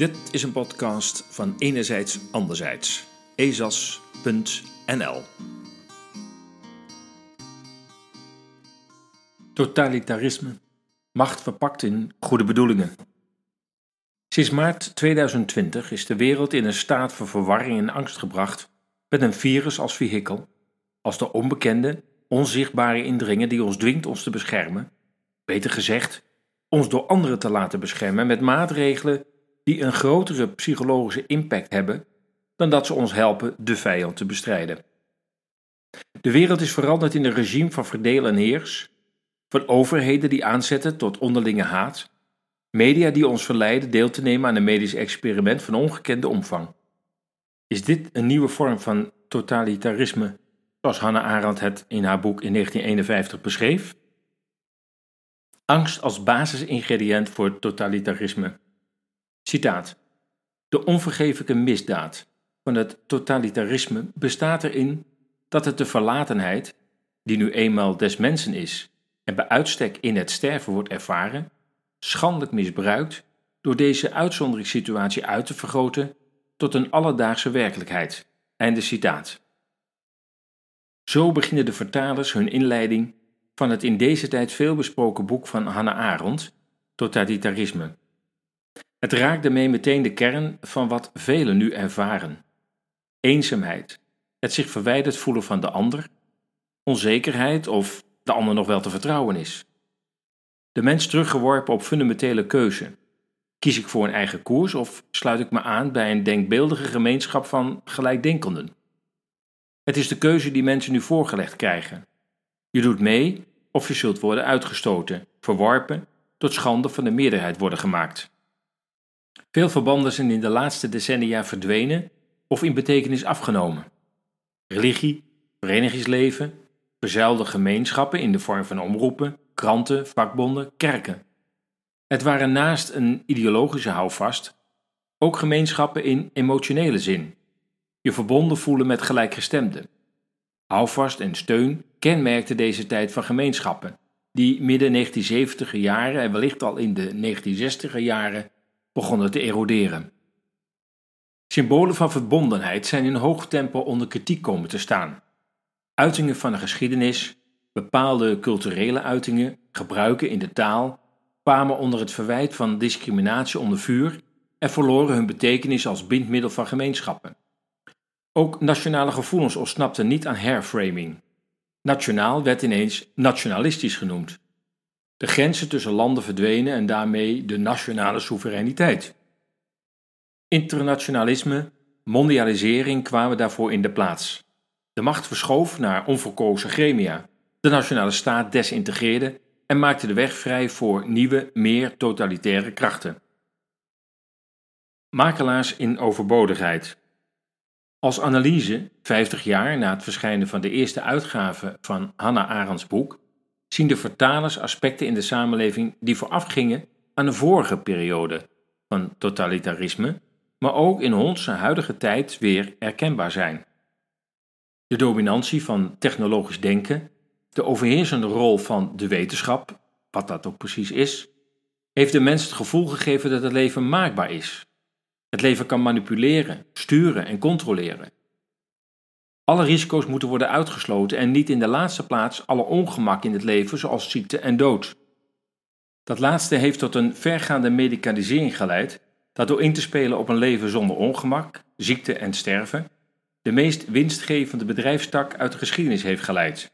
Dit is een podcast van Enerzijds Anderzijds. ezas.nl Totalitarisme. Macht verpakt in goede bedoelingen. Sinds maart 2020 is de wereld in een staat van verwarring en angst gebracht met een virus als vehikel, als de onbekende, onzichtbare indringer die ons dwingt ons te beschermen, beter gezegd, ons door anderen te laten beschermen met maatregelen die een grotere psychologische impact hebben dan dat ze ons helpen de vijand te bestrijden. De wereld is veranderd in een regime van verdeel en heers, van overheden die aanzetten tot onderlinge haat, media die ons verleiden deel te nemen aan een medisch experiment van ongekende omvang. Is dit een nieuwe vorm van totalitarisme, zoals Hannah Arendt het in haar boek in 1951 beschreef? Angst als basisingrediënt voor totalitarisme. Citaat: De onvergeeflijke misdaad van het totalitarisme bestaat erin dat het de verlatenheid, die nu eenmaal des mensen is en bij uitstek in het sterven wordt ervaren, schandelijk misbruikt door deze uitzonderingssituatie uit te vergroten tot een alledaagse werkelijkheid. Einde citaat. Zo beginnen de vertalers hun inleiding van het in deze tijd veel besproken boek van Hannah Arendt, Totalitarisme. Het raakt daarmee meteen de kern van wat velen nu ervaren: eenzaamheid, het zich verwijderd voelen van de ander, onzekerheid of de ander nog wel te vertrouwen is. De mens teruggeworpen op fundamentele keuze. Kies ik voor een eigen koers of sluit ik me aan bij een denkbeeldige gemeenschap van gelijkdenkenden? Het is de keuze die mensen nu voorgelegd krijgen. Je doet mee of je zult worden uitgestoten, verworpen, tot schande van de meerderheid worden gemaakt. Veel verbanden zijn in de laatste decennia verdwenen of in betekenis afgenomen. Religie, verenigingsleven, verzuilde gemeenschappen in de vorm van omroepen, kranten, vakbonden, kerken. Het waren naast een ideologische houvast ook gemeenschappen in emotionele zin. Je verbonden voelen met gelijkgestemden. Houvast en steun kenmerkten deze tijd van gemeenschappen, die midden 1970er jaren en wellicht al in de 1960er jaren begonnen te eroderen. Symbolen van verbondenheid zijn in hoog tempo onder kritiek komen te staan. Uitingen van de geschiedenis, bepaalde culturele uitingen, gebruiken in de taal, kwamen onder het verwijt van discriminatie onder vuur en verloren hun betekenis als bindmiddel van gemeenschappen. Ook nationale gevoelens ontsnapten niet aan hairframing. Nationaal werd ineens nationalistisch genoemd. De grenzen tussen landen verdwenen en daarmee de nationale soevereiniteit. Internationalisme, mondialisering kwamen daarvoor in de plaats. De macht verschoof naar onverkozen gremia. De nationale staat desintegreerde en maakte de weg vrij voor nieuwe, meer totalitaire krachten. Makelaars in overbodigheid. Als analyse, 50 jaar na het verschijnen van de eerste uitgave van Hannah Arendts boek, zien de vertalers aspecten in de samenleving die voorafgingen aan de vorige periode van totalitarisme, maar ook in onze huidige tijd weer herkenbaar zijn. De dominantie van technologisch denken, de overheersende rol van de wetenschap, wat dat ook precies is, heeft de mens het gevoel gegeven dat het leven maakbaar is. Het leven kan manipuleren, sturen en controleren. Alle risico's moeten worden uitgesloten en niet in de laatste plaats alle ongemak in het leven, zoals ziekte en dood. Dat laatste heeft tot een vergaande medicalisering geleid, dat door in te spelen op een leven zonder ongemak, ziekte en sterven, de meest winstgevende bedrijfstak uit de geschiedenis heeft geleid: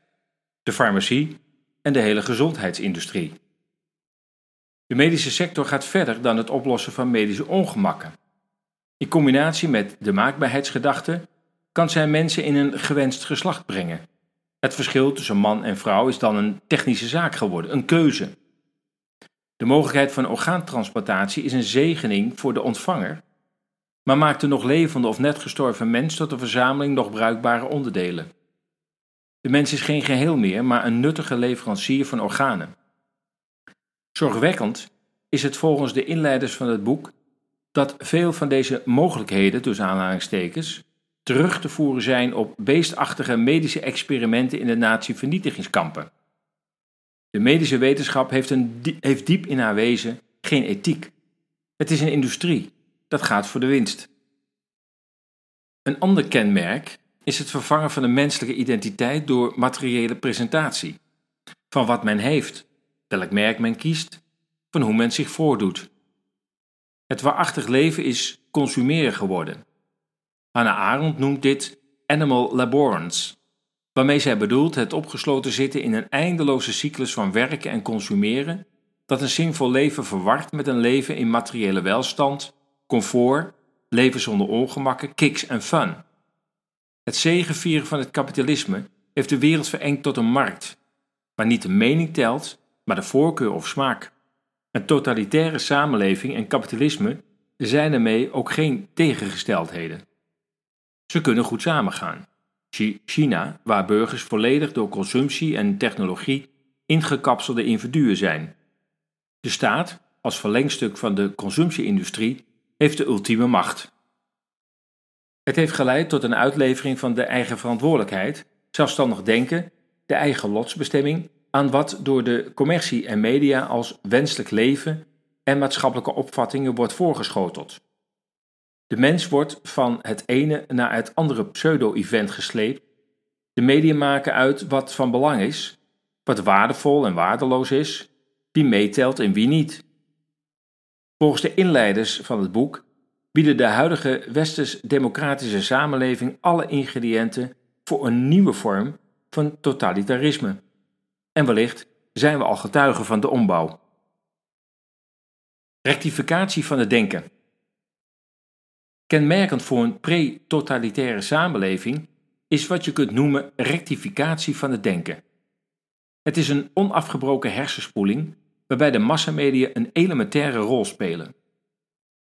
de farmacie en de hele gezondheidsindustrie. De medische sector gaat verder dan het oplossen van medische ongemakken. In combinatie met de maakbaarheidsgedachte kan zij mensen in een gewenst geslacht brengen. Het verschil tussen man en vrouw is dan een technische zaak geworden, een keuze. De mogelijkheid van orgaantransplantatie is een zegening voor de ontvanger, maar maakt de nog levende of net gestorven mens tot een verzameling nog bruikbare onderdelen. De mens is geen geheel meer, maar een nuttige leverancier van organen. Zorgwekkend is het volgens de inleiders van het boek dat veel van deze mogelijkheden, tussen aanhalingstekens, terug te voeren zijn op beestachtige medische experimenten in de nazi-vernietigingskampen. De medische wetenschap heeft, een, heeft diep in haar wezen geen ethiek. Het is een industrie, dat gaat voor de winst. Een ander kenmerk is het vervangen van de menselijke identiteit door materiële presentatie. Van wat men heeft, welk merk men kiest, van hoe men zich voordoet. Het waarachtig leven is consumeren geworden. Hannah Arendt noemt dit animal laborance, waarmee zij bedoelt het opgesloten zitten in een eindeloze cyclus van werken en consumeren, dat een zinvol leven verwart met een leven in materiële welstand, comfort, leven zonder ongemakken, kicks en fun. Het zegevieren van het kapitalisme heeft de wereld verengd tot een markt, waar niet de mening telt, maar de voorkeur of smaak. Een totalitaire samenleving en kapitalisme zijn ermee ook geen tegengesteldheden. Ze kunnen goed samengaan. China, waar burgers volledig door consumptie en technologie ingekapselde individuen zijn. De staat, als verlengstuk van de consumptieindustrie, heeft de ultieme macht. Het heeft geleid tot een uitlevering van de eigen verantwoordelijkheid, zelfstandig denken, de eigen lotsbestemming aan wat door de commercie en media als wenselijk leven en maatschappelijke opvattingen wordt voorgeschoteld. De mens wordt van het ene naar het andere pseudo-event gesleept. De media maken uit wat van belang is, wat waardevol en waardeloos is, wie meetelt en wie niet. Volgens de inleiders van het boek bieden de huidige westers-democratische samenleving alle ingrediënten voor een nieuwe vorm van totalitarisme. En wellicht zijn we al getuigen van de ombouw. Rectificatie van het denken. Kenmerkend voor een pre-totalitaire samenleving is wat je kunt noemen rectificatie van het denken. Het is een onafgebroken hersenspoeling waarbij de massamedia een elementaire rol spelen.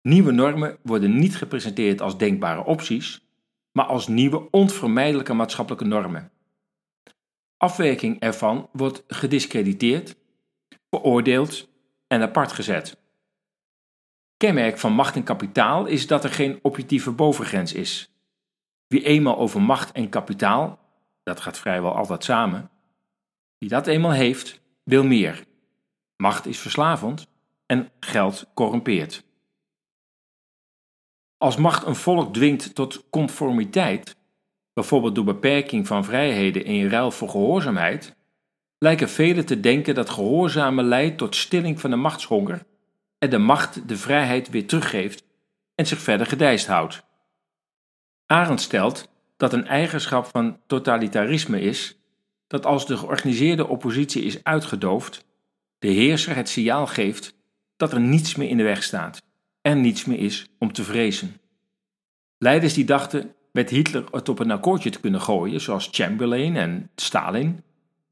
Nieuwe normen worden niet gepresenteerd als denkbare opties, maar als nieuwe onvermijdelijke maatschappelijke normen. Afwerking ervan wordt gediscrediteerd, veroordeeld en apart gezet. Kenmerk van macht en kapitaal is dat er geen objectieve bovengrens is. Wie eenmaal over macht en kapitaal, dat gaat vrijwel altijd samen, wie dat eenmaal heeft, wil meer. Macht is verslavend en geld corrumpeert. Als macht een volk dwingt tot conformiteit, bijvoorbeeld door beperking van vrijheden in ruil voor gehoorzaamheid, lijken velen te denken dat gehoorzamen leidt tot stilling van de machtshonger en de macht de vrijheid weer teruggeeft en zich verder gedijst houdt. Arendt stelt dat een eigenschap van totalitarisme is dat als de georganiseerde oppositie is uitgedoofd, de heerser het signaal geeft dat er niets meer in de weg staat en niets meer is om te vrezen. Leiders die dachten met Hitler het op een akkoordje te kunnen gooien, zoals Chamberlain en Stalin,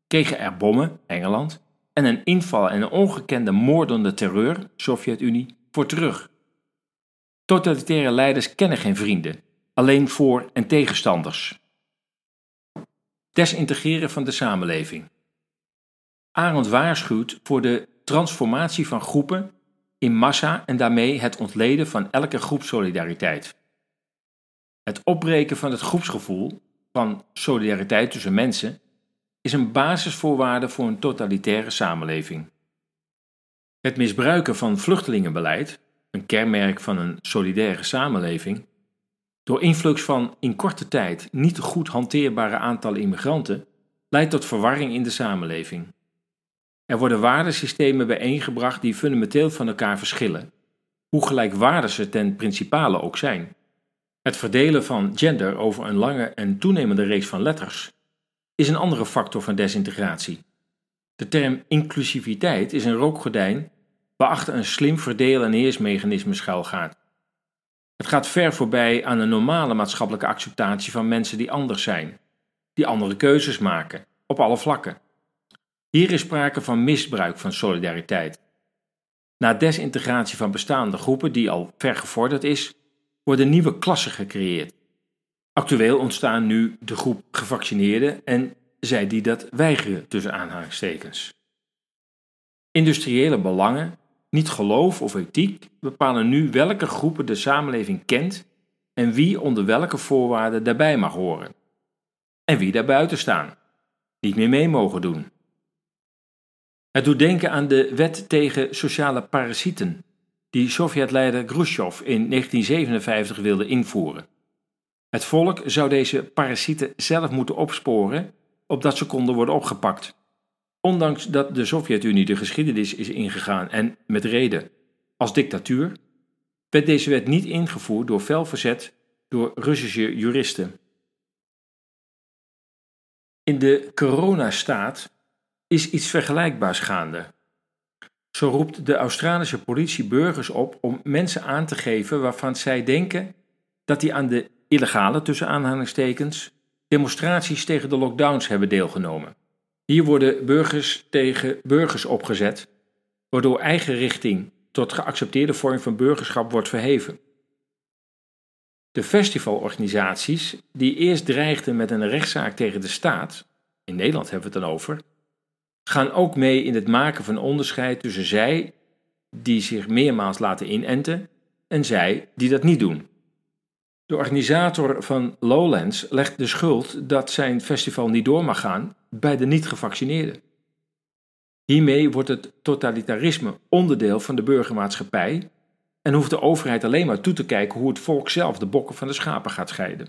kregen er bommen, Engeland, en een inval en ongekende moordende terreur, Sovjet-Unie, voor terug. Totalitaire leiders kennen geen vrienden, alleen voor- en tegenstanders. Desintegreren van de samenleving. Arendt waarschuwt voor de transformatie van groepen in massa en daarmee het ontleden van elke groepsolidariteit. Het opbreken van het groepsgevoel, van solidariteit tussen mensen, is een basisvoorwaarde voor een totalitaire samenleving. Het misbruiken van vluchtelingenbeleid, een kenmerk van een solidaire samenleving, door influx van in korte tijd niet goed hanteerbare aantallen immigranten, leidt tot verwarring in de samenleving. Er worden waardesystemen bijeengebracht die fundamenteel van elkaar verschillen, hoe gelijkwaardig ze ten principale ook zijn. Het verdelen van gender over een lange en toenemende reeks van letters is een andere factor van desintegratie. De term inclusiviteit is een rookgordijn waarachter een slim verdeel- en heersmechanisme schuilgaat. Het gaat ver voorbij aan een normale maatschappelijke acceptatie van mensen die anders zijn, die andere keuzes maken, op alle vlakken. Hier is sprake van misbruik van solidariteit. Na desintegratie van bestaande groepen die al ver gevorderd is, worden nieuwe klassen gecreëerd. Actueel ontstaan nu de groep gevaccineerden en zij die dat weigeren tussen aanhalingstekens. Industriële belangen, niet geloof of ethiek bepalen nu welke groepen de samenleving kent en wie onder welke voorwaarden daarbij mag horen. En wie daar buiten staan, niet meer mee mogen doen. Het doet denken aan de wet tegen sociale parasieten, die Sovjet-leider Khrushchev in 1957 wilde invoeren. Het volk zou deze parasieten zelf moeten opsporen, opdat ze konden worden opgepakt. Ondanks dat de Sovjet-Unie de geschiedenis is ingegaan en met reden als dictatuur, werd deze wet niet ingevoerd door fel verzet door Russische juristen. In de coronastaat is iets vergelijkbaars gaande. Zo roept de Australische politie burgers op om mensen aan te geven waarvan zij denken dat die aan de illegale tussen aanhalingstekens demonstraties tegen de lockdowns hebben deelgenomen. Hier worden burgers tegen burgers opgezet, waardoor eigen richting tot geaccepteerde vorm van burgerschap wordt verheven. De festivalorganisaties, die eerst dreigden met een rechtszaak tegen de staat, in Nederland hebben we het dan over, gaan ook mee in het maken van onderscheid tussen zij die zich meermaals laten inenten en zij die dat niet doen. De organisator van Lowlands legt de schuld dat zijn festival niet door mag gaan bij de niet-gevaccineerden. Hiermee wordt het totalitarisme onderdeel van de burgermaatschappij en hoeft de overheid alleen maar toe te kijken hoe het volk zelf de bokken van de schapen gaat scheiden.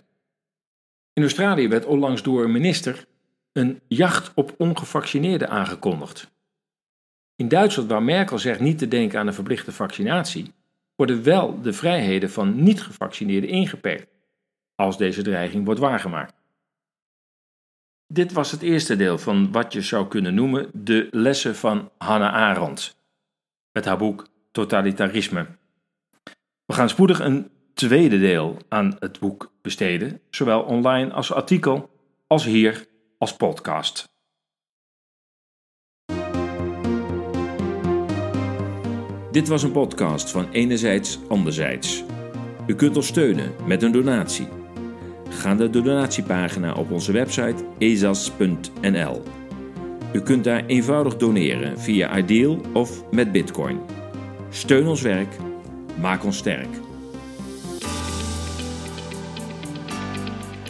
In Australië werd onlangs door een minister een jacht op ongevaccineerden aangekondigd. In Duitsland, waar Merkel zegt niet te denken aan een verplichte vaccinatie, worden wel de vrijheden van niet-gevaccineerden ingeperkt, als deze dreiging wordt waargemaakt. Dit was het eerste deel van wat je zou kunnen noemen de lessen van Hannah Arendt, met haar boek Totalitarisme. We gaan spoedig een tweede deel aan het boek besteden, zowel online als artikel, als hier als podcast. Dit was een podcast van Enerzijds Anderzijds. U kunt ons steunen met een donatie. Ga naar de donatiepagina op onze website ezas.nl. U kunt daar eenvoudig doneren via Ideal of met Bitcoin. Steun ons werk, maak ons sterk.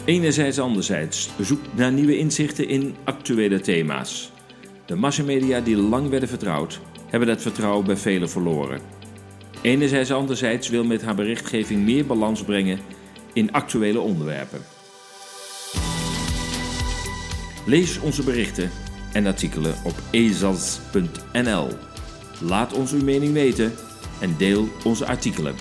Enerzijds anderzijds zoek naar nieuwe inzichten in actuele thema's. De massamedia die lang werden vertrouwd, hebben dat vertrouwen bij velen verloren. Enerzijds anderzijds wil met haar berichtgeving meer balans brengen in actuele onderwerpen. Lees onze berichten en artikelen op ezas.nl. Laat ons uw mening weten en deel onze artikelen.